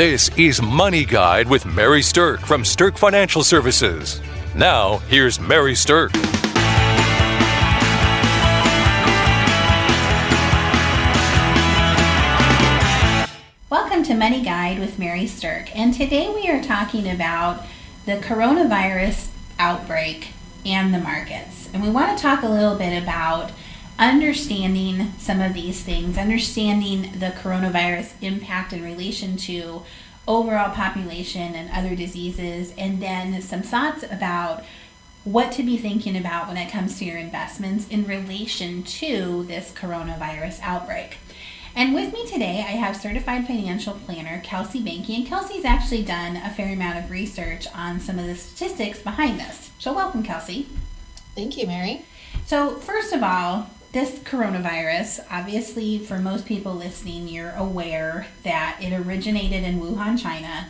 This is Money Guide with Mary Sterk from Sterk Financial Services. Now, here's Mary Sterk. Welcome to Money Guide with Mary Sterk, and today we are talking about the coronavirus outbreak and the markets. And we want to talk a little bit about understanding some of these things, understanding the coronavirus impact in relation to overall population and other diseases, and then some thoughts about what to be thinking about when it comes to your investments in relation to this coronavirus outbreak. And with me today, I have certified financial planner Kelsey Banky, and Kelsey's actually done a fair amount of research on some of the statistics behind this. So, welcome, Kelsey. Thank you, Mary. So, first of all, this coronavirus, obviously, for most people listening, you're aware that it originated in Wuhan, China,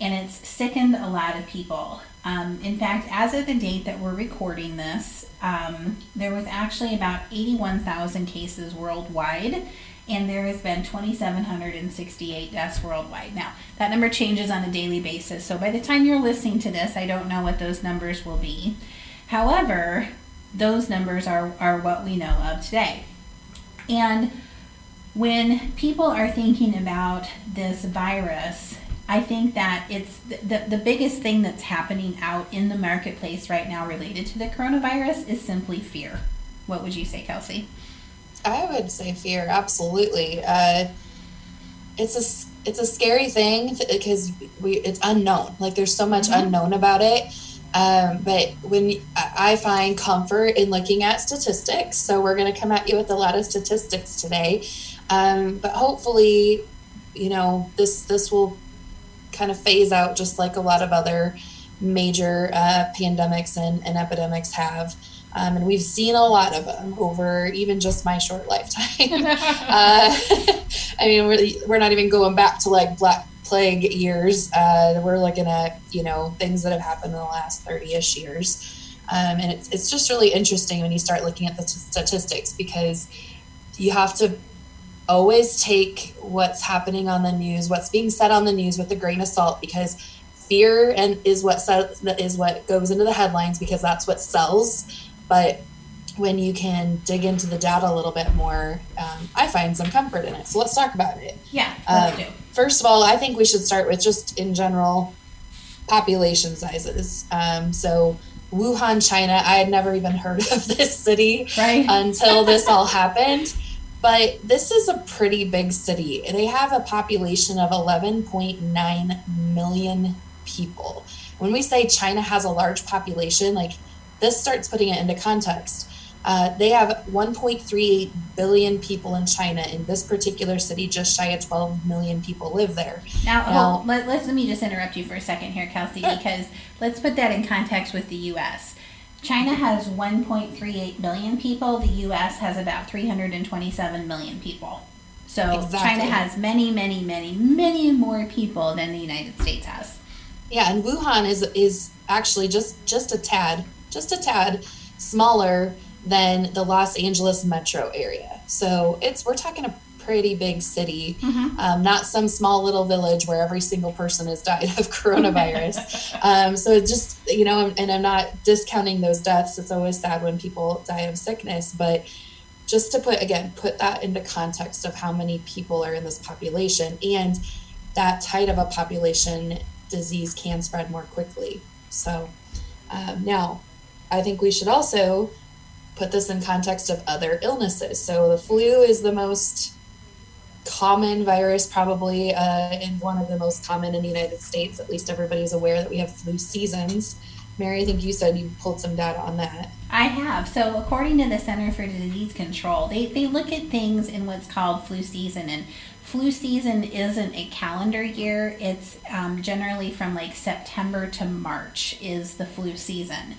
and it's sickened a lot of people. Um, in fact, as of the date that we're recording this, um, there was actually about 81,000 cases worldwide, and there has been 2,768 deaths worldwide. Now, that number changes on a daily basis, so by the time you're listening to this, I don't know what those numbers will be. However, those numbers are, are what we know of today. And when people are thinking about this virus, I think that it's the, the biggest thing that's happening out in the marketplace right now related to the coronavirus is simply fear. What would you say, Kelsey? I would say fear, absolutely. Uh, it's a it's a scary thing because we it's unknown. Like there's so much mm-hmm. unknown about it um, but when I find comfort in looking at statistics, so we're going to come at you with a lot of statistics today. Um, but hopefully, you know, this this will kind of phase out just like a lot of other major uh, pandemics and, and, epidemics have. Um, and we've seen a lot of them over even just my short lifetime. uh, I mean, we're, we're not even going back to like Black plague years. Uh, we're looking at you know things that have happened in the last 30ish years, um, and it's it's just really interesting when you start looking at the t- statistics because you have to always take what's happening on the news, what's being said on the news with a grain of salt because fear and is what sells, is what goes into the headlines because that's what sells, but when you can dig into the data a little bit more, um, I find some comfort in it. So let's talk about it. Yeah, um. First of all, I think we should start with just in general population sizes. Um, so Wuhan, China, I had never even heard of this city right. until this all happened. But this is a pretty big city. They have a population of 11.9 million people. When we say China has a large population, like this starts putting it into context. Uh, they have 1.38 billion people in China. In this particular city, just shy of 12 million people live there. Now, now hold, let, let, let me just interrupt you for a second here, Kelsey, sure. because let's put that in context with the U.S. China has 1.38 billion people. The U.S. has about 327 million people. So exactly. China has many, many, many, many more people than the United States has. Yeah, and Wuhan is is actually just just a tad, just a tad smaller than the Los Angeles metro area. So it's we're talking a pretty big city, mm-hmm. um, not some small little village where every single person has died of coronavirus. um, so it just you know, and I'm not discounting those deaths. It's always sad when people die of sickness, but just to put again put that into context of how many people are in this population and that tight of a population disease can spread more quickly so um, now i think we should also put this in context of other illnesses. So the flu is the most common virus, probably, uh, and one of the most common in the United States. At least everybody's aware that we have flu seasons. Mary, I think you said you pulled some data on that. I have. So, according to the Center for Disease Control, they, they look at things in what's called flu season. And flu season isn't a calendar year, it's um, generally from like September to March, is the flu season.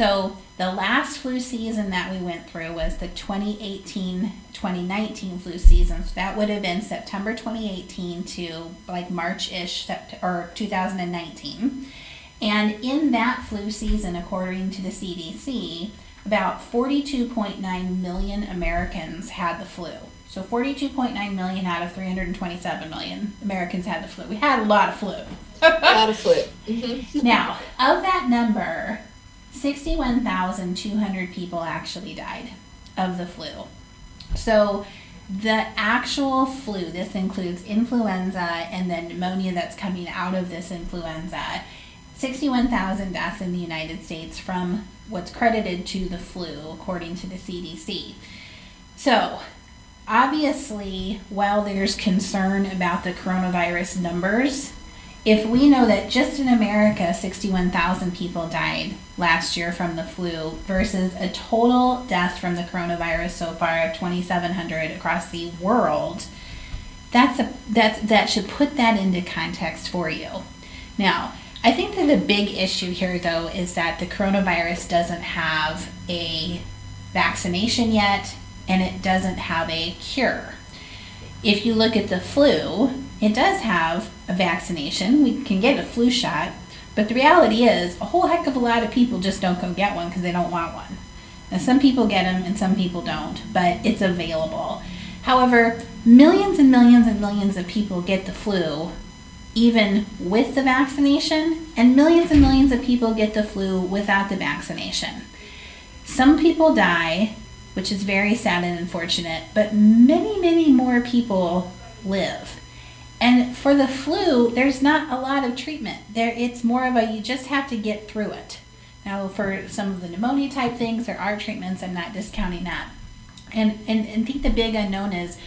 So the last flu season that we went through was the 2018 2019 flu season. So that would have been September 2018 to like March ish or 2019. And in that flu season, according to the CDC, about 42.9 million Americans had the flu. So 42.9 million out of 327 million Americans had the flu. We had a lot of flu. a lot of flu. Mm-hmm. now, of that number, 61,200 people actually died of the flu. So the actual flu, this includes influenza and then pneumonia that's coming out of this influenza, 61,000 deaths in the United States from what's credited to the flu, according to the CDC. So, obviously, while there's concern about the coronavirus numbers, if we know that just in America 61,000 people died last year from the flu versus a total death from the coronavirus so far of 2,700 across the world, that's a that that should put that into context for you. Now, I think that the big issue here though is that the coronavirus doesn't have a vaccination yet and it doesn't have a cure. If you look at the flu, it does have a vaccination. We can get a flu shot, but the reality is a whole heck of a lot of people just don't go get one because they don't want one. Now, some people get them and some people don't, but it's available. However, millions and millions and millions of people get the flu even with the vaccination, and millions and millions of people get the flu without the vaccination. Some people die, which is very sad and unfortunate, but many, many more people live. And for the flu, there's not a lot of treatment. There it's more of a you just have to get through it. Now for some of the pneumonia type things, there are treatments, I'm not discounting that. And and, and I think the big unknown is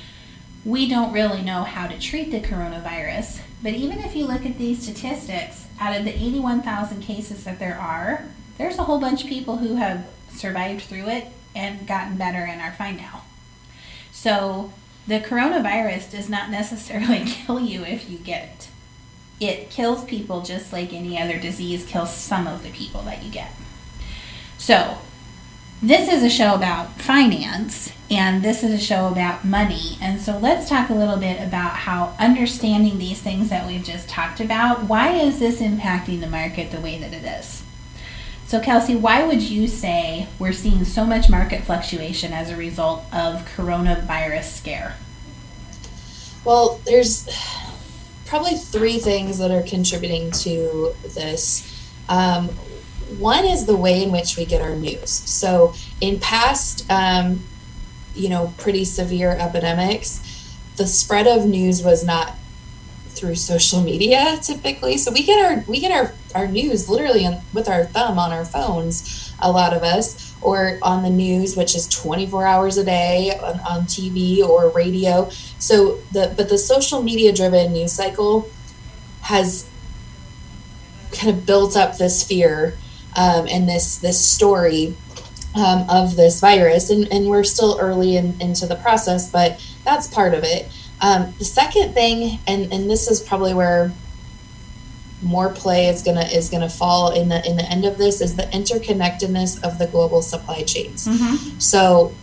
we don't really know how to treat the coronavirus. But even if you look at these statistics, out of the 81,000 cases that there are, there's a whole bunch of people who have survived through it and gotten better and are fine now. So the coronavirus does not necessarily kill you if you get it. It kills people just like any other disease kills some of the people that you get. So, this is a show about finance and this is a show about money. And so let's talk a little bit about how understanding these things that we've just talked about, why is this impacting the market the way that it is? So, Kelsey, why would you say we're seeing so much market fluctuation as a result of coronavirus scare? Well, there's probably three things that are contributing to this. Um, one is the way in which we get our news. So, in past, um, you know, pretty severe epidemics, the spread of news was not through social media typically. So we get our we get our our news literally with our thumb on our phones. A lot of us, or on the news, which is 24 hours a day on, on TV or radio. So the but the social media driven news cycle has kind of built up this fear um, and this this story um, of this virus, and, and we're still early in, into the process, but that's part of it. Um, the second thing, and, and this is probably where more play is gonna is gonna fall in the in the end of this is the interconnectedness of the global supply chains. Mm-hmm. So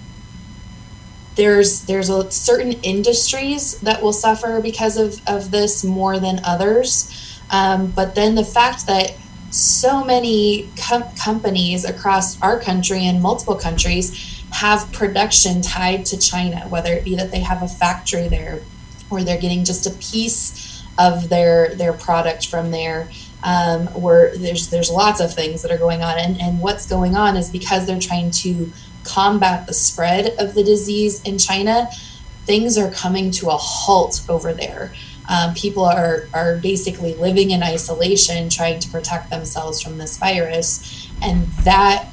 there's there's a certain industries that will suffer because of of this more than others, um, but then the fact that so many com- companies across our country and multiple countries have production tied to China, whether it be that they have a factory there or they're getting just a piece of their their product from there. Um, where there's there's lots of things that are going on, and and what's going on is because they're trying to combat the spread of the disease in China, things are coming to a halt over there. Um, people are, are basically living in isolation, trying to protect themselves from this virus, and that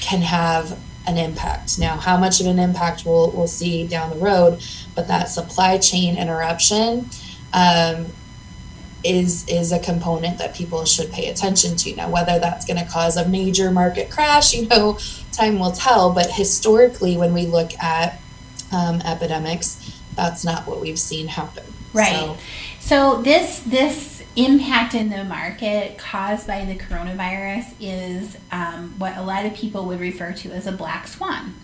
can have an impact. Now, how much of an impact we'll, we'll see down the road, but that supply chain interruption um, is is a component that people should pay attention to. Now, whether that's going to cause a major market crash, you know, time will tell. But historically, when we look at um, epidemics, that's not what we've seen happen. Right. So, so this this impact in the market caused by the coronavirus is um, what a lot of people would refer to as a black swan.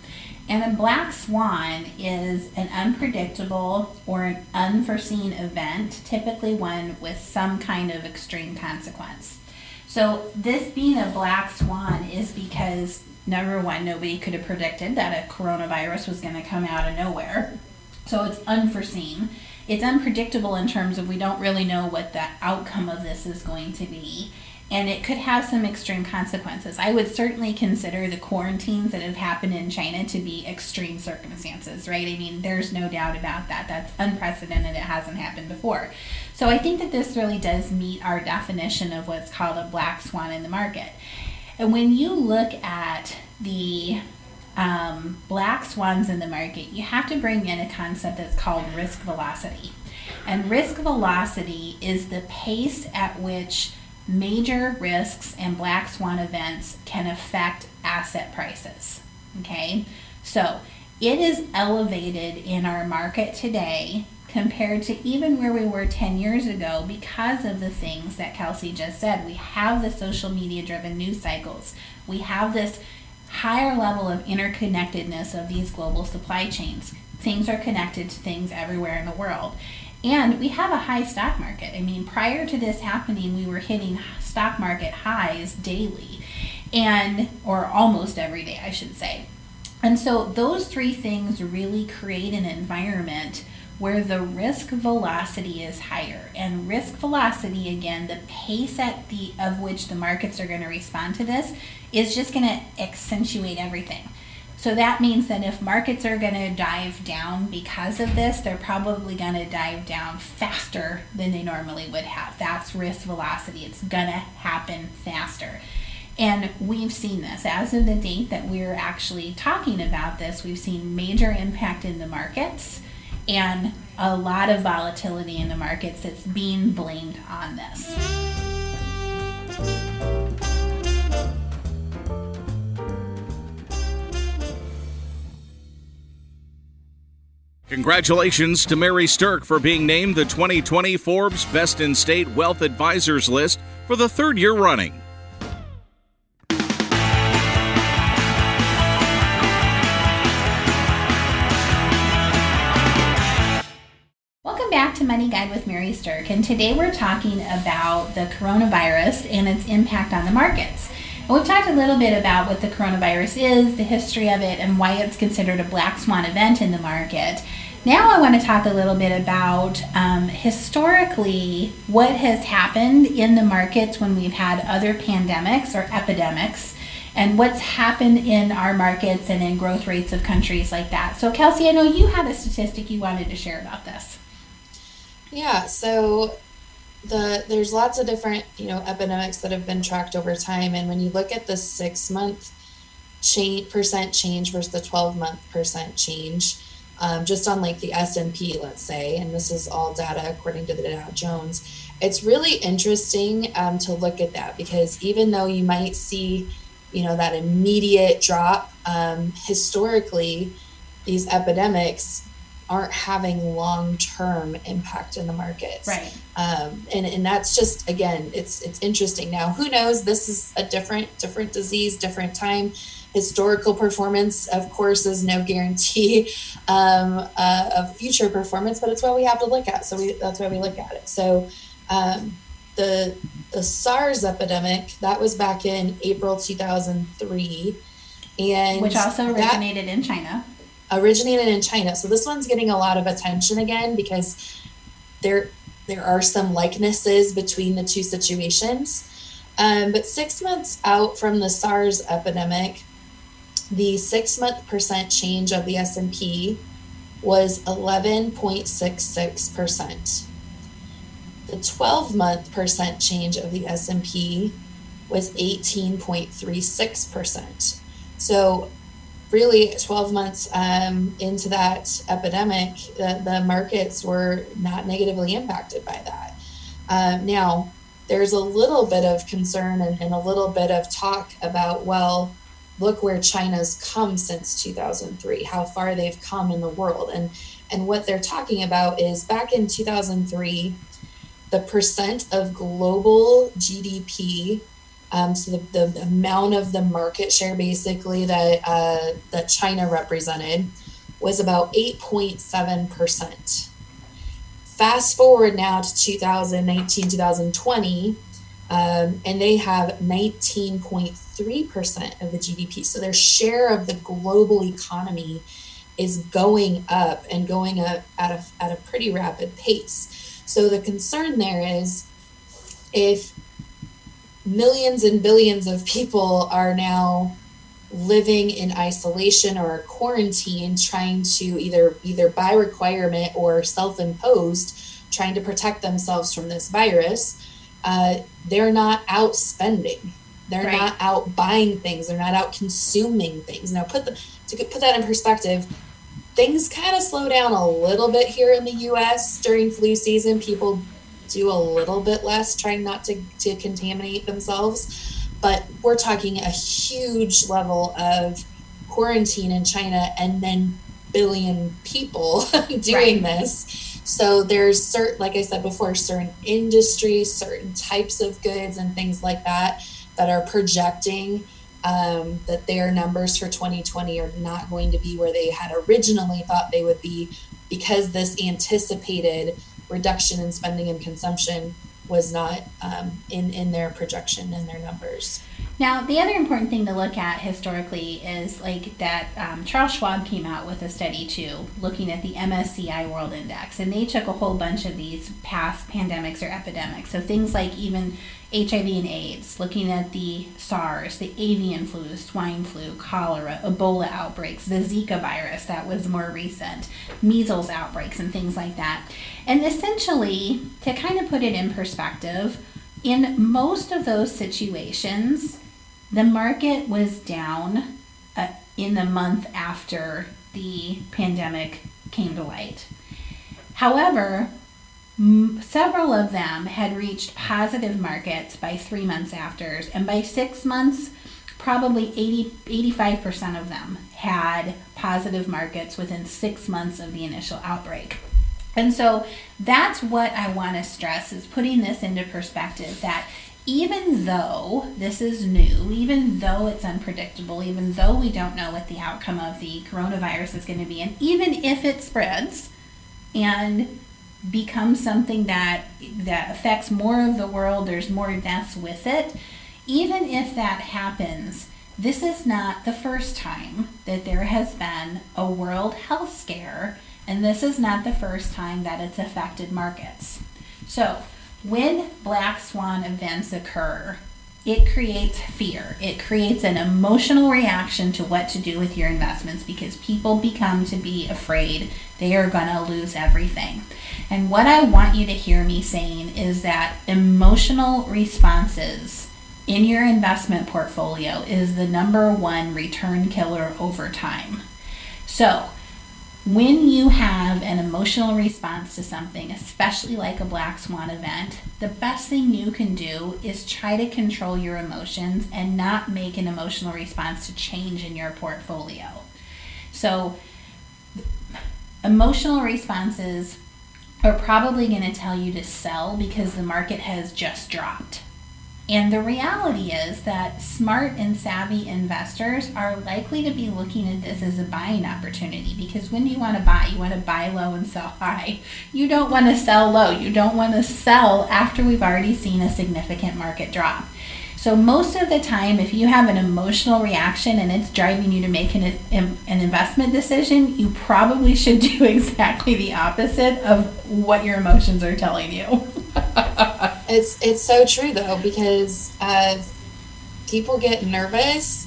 And a black swan is an unpredictable or an unforeseen event, typically one with some kind of extreme consequence. So, this being a black swan is because number one, nobody could have predicted that a coronavirus was going to come out of nowhere So it's unforeseen. It's unpredictable in terms of we don't really know what the outcome of this is going to be and it could have some extreme consequences. I would certainly consider the quarantines that have happened in China to be extreme circumstances, right? I mean, there's no doubt about that. That's unprecedented, it hasn't happened before. So I think that this really does meet our definition of what's called a black swan in the market. And when you look at the um, black swans in the market, you have to bring in a concept that's called risk velocity. And risk velocity is the pace at which major risks and black swan events can affect asset prices. Okay, so it is elevated in our market today compared to even where we were 10 years ago because of the things that Kelsey just said. We have the social media driven news cycles, we have this higher level of interconnectedness of these global supply chains. Things are connected to things everywhere in the world. And we have a high stock market. I mean, prior to this happening, we were hitting stock market highs daily, and or almost every day, I should say. And so those three things really create an environment where the risk velocity is higher. And risk velocity, again, the pace at the of which the markets are going to respond to this is just going to accentuate everything. So that means that if markets are going to dive down because of this, they're probably going to dive down faster than they normally would have. That's risk velocity. It's going to happen faster. And we've seen this. As of the date that we're actually talking about this, we've seen major impact in the markets and a lot of volatility in the markets that's being blamed on this. Congratulations to Mary Sterk for being named the 2020 Forbes Best in State Wealth Advisors list for the third year running. Welcome back to Money Guide with Mary Sterk, and today we're talking about the coronavirus and its impact on the markets. And we've talked a little bit about what the coronavirus is, the history of it, and why it's considered a black swan event in the market. Now, I want to talk a little bit about um, historically what has happened in the markets when we've had other pandemics or epidemics and what's happened in our markets and in growth rates of countries like that. So, Kelsey, I know you had a statistic you wanted to share about this. Yeah, so the there's lots of different you know epidemics that have been tracked over time, and when you look at the six month change percent change versus the 12 month percent change um, just on like the S&P, let's say, and this is all data according to the Dow Jones. It's really interesting um, to look at that because even though you might see, you know, that immediate drop, um, historically, these epidemics aren't having long-term impact in the markets. Right. Um, and, and that's just again, it's it's interesting. Now, who knows? This is a different different disease, different time historical performance, of course, is no guarantee um, uh, of future performance, but it's what we have to look at. So we, that's why we look at it. So um, the the SARS epidemic that was back in April 2003, and which also originated in China. Originated in China. So this one's getting a lot of attention again because there there are some likenesses between the two situations. Um, but six months out from the SARS epidemic, the six month percent change of the S&P was 11.66%. The 12 month percent change of the S&P was 18.36%. So really 12 months um, into that epidemic, the, the, markets were not negatively impacted by that. Um, now, there's a little bit of concern and, and a little bit of talk about, well, look where China's come since 2003, how far they've come in the world. And, and what they're talking about is back in 2003, the percent of global GDP, um, so the, the amount of the market share basically that, uh, that China represented was about 8.7%. Fast forward now to 2019, 2020, um, and they have 19.3% of the GDP. So their share of the global economy is going up and going up at a, at a pretty rapid pace. So the concern there is if millions and billions of people are now living in isolation or quarantine trying to either either by requirement or self-imposed trying to protect themselves from this virus uh, they're not out spending. They're right. not out buying things. They're not out consuming things. Now put the to put that in perspective things kind of slow down a little bit here in the us during flu season. People do a little bit less trying not to, to contaminate themselves. But we're talking a huge level of quarantine in China and then billion people doing right. this. So there's certain, like I said before, certain industries, certain types of goods, and things like that that are projecting um, that their numbers for 2020 are not going to be where they had originally thought they would be because this anticipated reduction in spending and consumption was not um, in in their projection and their numbers. Now, the other important thing to look at historically is like that um, Charles Schwab came out with a study too, looking at the MSCI World Index, and they took a whole bunch of these past pandemics or epidemics. So things like even HIV and AIDS, looking at the SARS, the avian flu, swine flu, cholera, Ebola outbreaks, the Zika virus that was more recent, measles outbreaks, and things like that. And essentially, to kind of put it in perspective, in most of those situations, the market was down uh, in the month after the pandemic came to light. However, m- several of them had reached positive markets by three months after, and by six months, probably 80, 85% of them had positive markets within six months of the initial outbreak. And so that's what I want to stress is putting this into perspective that even though this is new, even though it's unpredictable, even though we don't know what the outcome of the coronavirus is going to be, and even if it spreads and becomes something that that affects more of the world, there's more deaths with it. Even if that happens, this is not the first time that there has been a world health scare, and this is not the first time that it's affected markets. So, when black swan events occur, it creates fear. It creates an emotional reaction to what to do with your investments because people become to be afraid they are going to lose everything. And what I want you to hear me saying is that emotional responses in your investment portfolio is the number one return killer over time. So, when you have an emotional response to something, especially like a black swan event, the best thing you can do is try to control your emotions and not make an emotional response to change in your portfolio. So, emotional responses are probably going to tell you to sell because the market has just dropped. And the reality is that smart and savvy investors are likely to be looking at this as a buying opportunity because when you want to buy, you want to buy low and sell high. You don't want to sell low. You don't want to sell after we've already seen a significant market drop. So, most of the time, if you have an emotional reaction and it's driving you to make an, an investment decision, you probably should do exactly the opposite of what your emotions are telling you. It's it's so true though because uh, people get nervous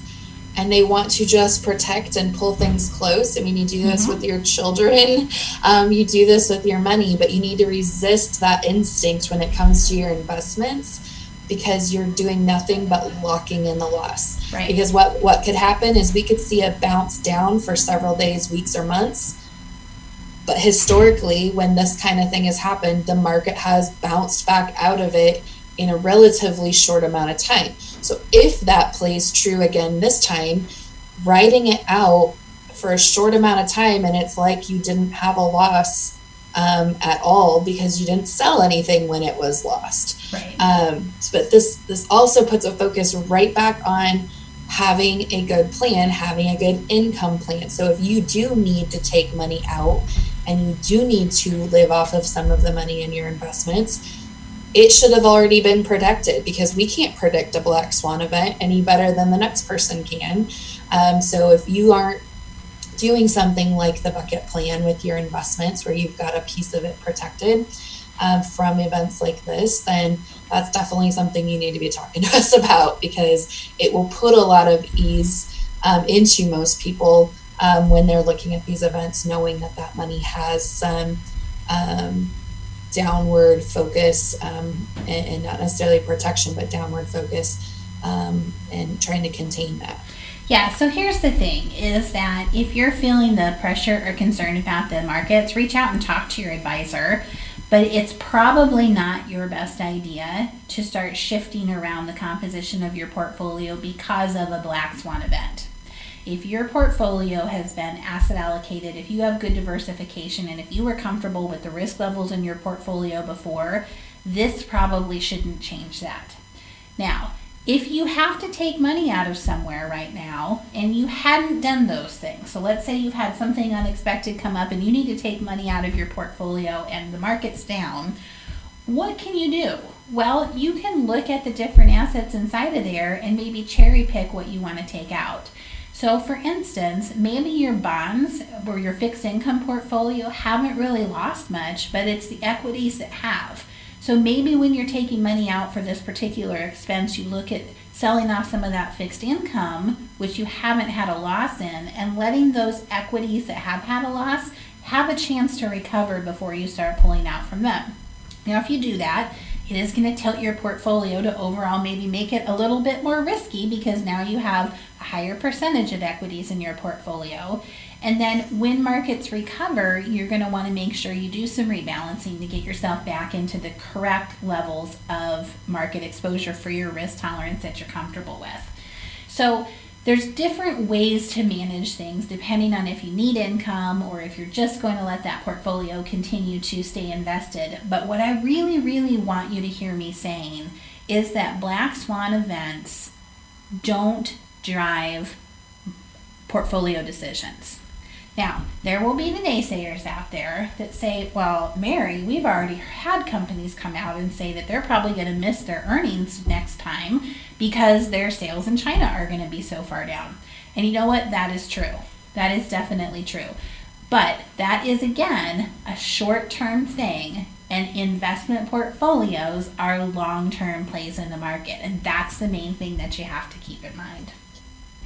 and they want to just protect and pull things close. I mean, you do this mm-hmm. with your children, um, you do this with your money, but you need to resist that instinct when it comes to your investments because you're doing nothing but locking in the loss. Right. Because what what could happen is we could see a bounce down for several days, weeks, or months but historically, when this kind of thing has happened, the market has bounced back out of it in a relatively short amount of time. So if that plays true again this time, writing it out for a short amount of time and it's like you didn't have a loss um, at all because you didn't sell anything when it was lost. Right. Um, but this this also puts a focus right back on having a good plan, having a good income plan. So if you do need to take money out and you do need to live off of some of the money in your investments, it should have already been protected because we can't predict a black swan event any better than the next person can. Um, so if you aren't doing something like the bucket plan with your investments where you've got a piece of it protected um, from events like this, then that's definitely something you need to be talking to us about because it will put a lot of ease um, into most people um, when they're looking at these events, knowing that that money has some um, downward focus um, and, and, not necessarily protection, but downward focus um, and trying to contain that. Yeah, so here's the thing is that if you're feeling the pressure or concern about the markets, reach out and talk to your advisor. But it's probably not your best idea to start shifting around the composition of your portfolio because of a black swan event. If your portfolio has been asset allocated, if you have good diversification, and if you were comfortable with the risk levels in your portfolio before, this probably shouldn't change that. Now, if you have to take money out of somewhere right now and you hadn't done those things, so let's say you've had something unexpected come up and you need to take money out of your portfolio and the market's down, what can you do? Well, you can look at the different assets inside of there and maybe cherry pick what you want to take out. So, for instance, maybe your bonds or your fixed income portfolio haven't really lost much, but it's the equities that have. So maybe when you're taking money out for this particular expense, you look at selling off some of that fixed income, which you haven't had a loss in, and letting those equities that have had a loss have a chance to recover before you start pulling out from them. Now, if you do that, it is going to tilt your portfolio to overall maybe make it a little bit more risky because now you have a higher percentage of equities in your portfolio. And then when markets recover, you're going to want to make sure you do some rebalancing to get yourself back into the correct levels of market exposure for your risk tolerance that you're comfortable with. So, there's different ways to manage things depending on if you need income or if you're just going to let that portfolio continue to stay invested. But what I really, really want you to hear me saying is that black swan events don't drive portfolio decisions. Now, there will be the naysayers out there that say, well, Mary, we've already had companies come out and say that they're probably going to miss their earnings next time because their sales in China are going to be so far down. And you know what? That is true. That is definitely true. But that is, again, a short term thing, and investment portfolios are long term plays in the market. And that's the main thing that you have to keep in mind.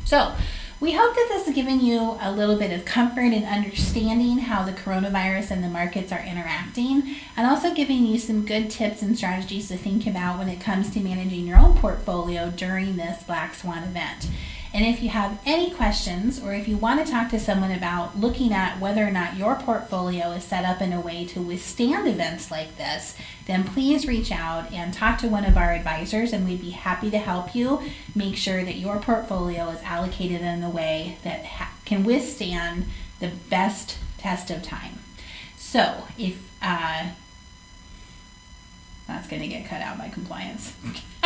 So, we hope that this has given you a little bit of comfort in understanding how the coronavirus and the markets are interacting, and also giving you some good tips and strategies to think about when it comes to managing your own portfolio during this Black Swan event. And if you have any questions or if you want to talk to someone about looking at whether or not your portfolio is set up in a way to withstand events like this, then please reach out and talk to one of our advisors and we'd be happy to help you make sure that your portfolio is allocated in a way that ha- can withstand the best test of time. So, if uh, that's going to get cut out by compliance.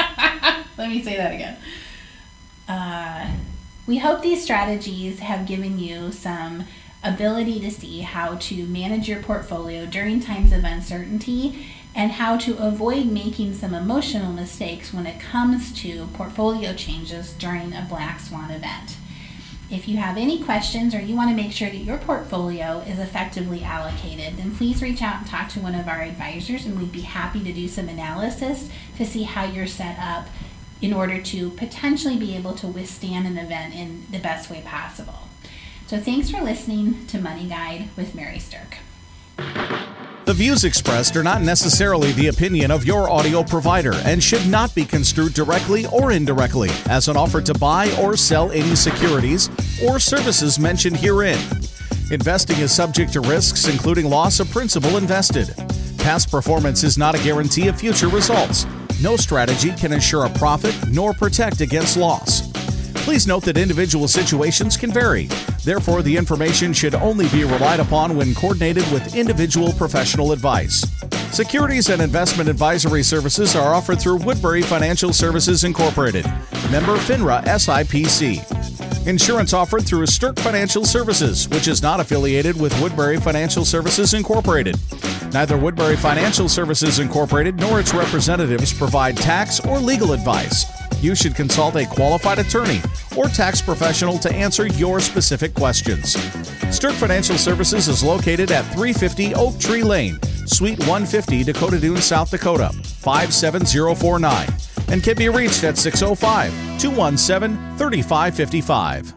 Let me say that again. Uh, we hope these strategies have given you some ability to see how to manage your portfolio during times of uncertainty and how to avoid making some emotional mistakes when it comes to portfolio changes during a black swan event. If you have any questions or you want to make sure that your portfolio is effectively allocated, then please reach out and talk to one of our advisors, and we'd be happy to do some analysis to see how you're set up in order to potentially be able to withstand an event in the best way possible. So, thanks for listening to Money Guide with Mary Sterk. The views expressed are not necessarily the opinion of your audio provider and should not be construed directly or indirectly as an offer to buy or sell any securities or services mentioned herein. Investing is subject to risks, including loss of principal invested. Past performance is not a guarantee of future results. No strategy can ensure a profit nor protect against loss. Please note that individual situations can vary. Therefore, the information should only be relied upon when coordinated with individual professional advice. Securities and investment advisory services are offered through Woodbury Financial Services Incorporated, member FINRA SIPC. Insurance offered through Sterk Financial Services, which is not affiliated with Woodbury Financial Services Incorporated. Neither Woodbury Financial Services Incorporated nor its representatives provide tax or legal advice. You should consult a qualified attorney or tax professional to answer your specific questions. Sterk Financial Services is located at 350 Oak Tree Lane, Suite 150, Dakota Dunes, South Dakota, 57049, and can be reached at 605 217 3555.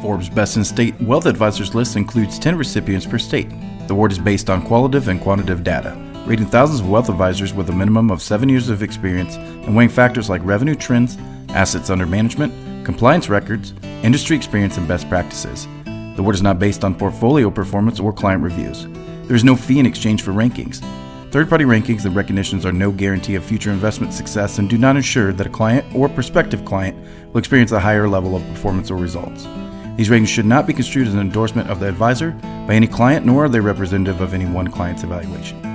Forbes Best in State Wealth Advisors list includes 10 recipients per state. The award is based on qualitative and quantitative data, rating thousands of wealth advisors with a minimum of seven years of experience and weighing factors like revenue trends, assets under management, compliance records, industry experience, and best practices. The award is not based on portfolio performance or client reviews. There is no fee in exchange for rankings. Third party rankings and recognitions are no guarantee of future investment success and do not ensure that a client or prospective client will experience a higher level of performance or results. These ratings should not be construed as an endorsement of the advisor by any client, nor are they representative of any one client's evaluation.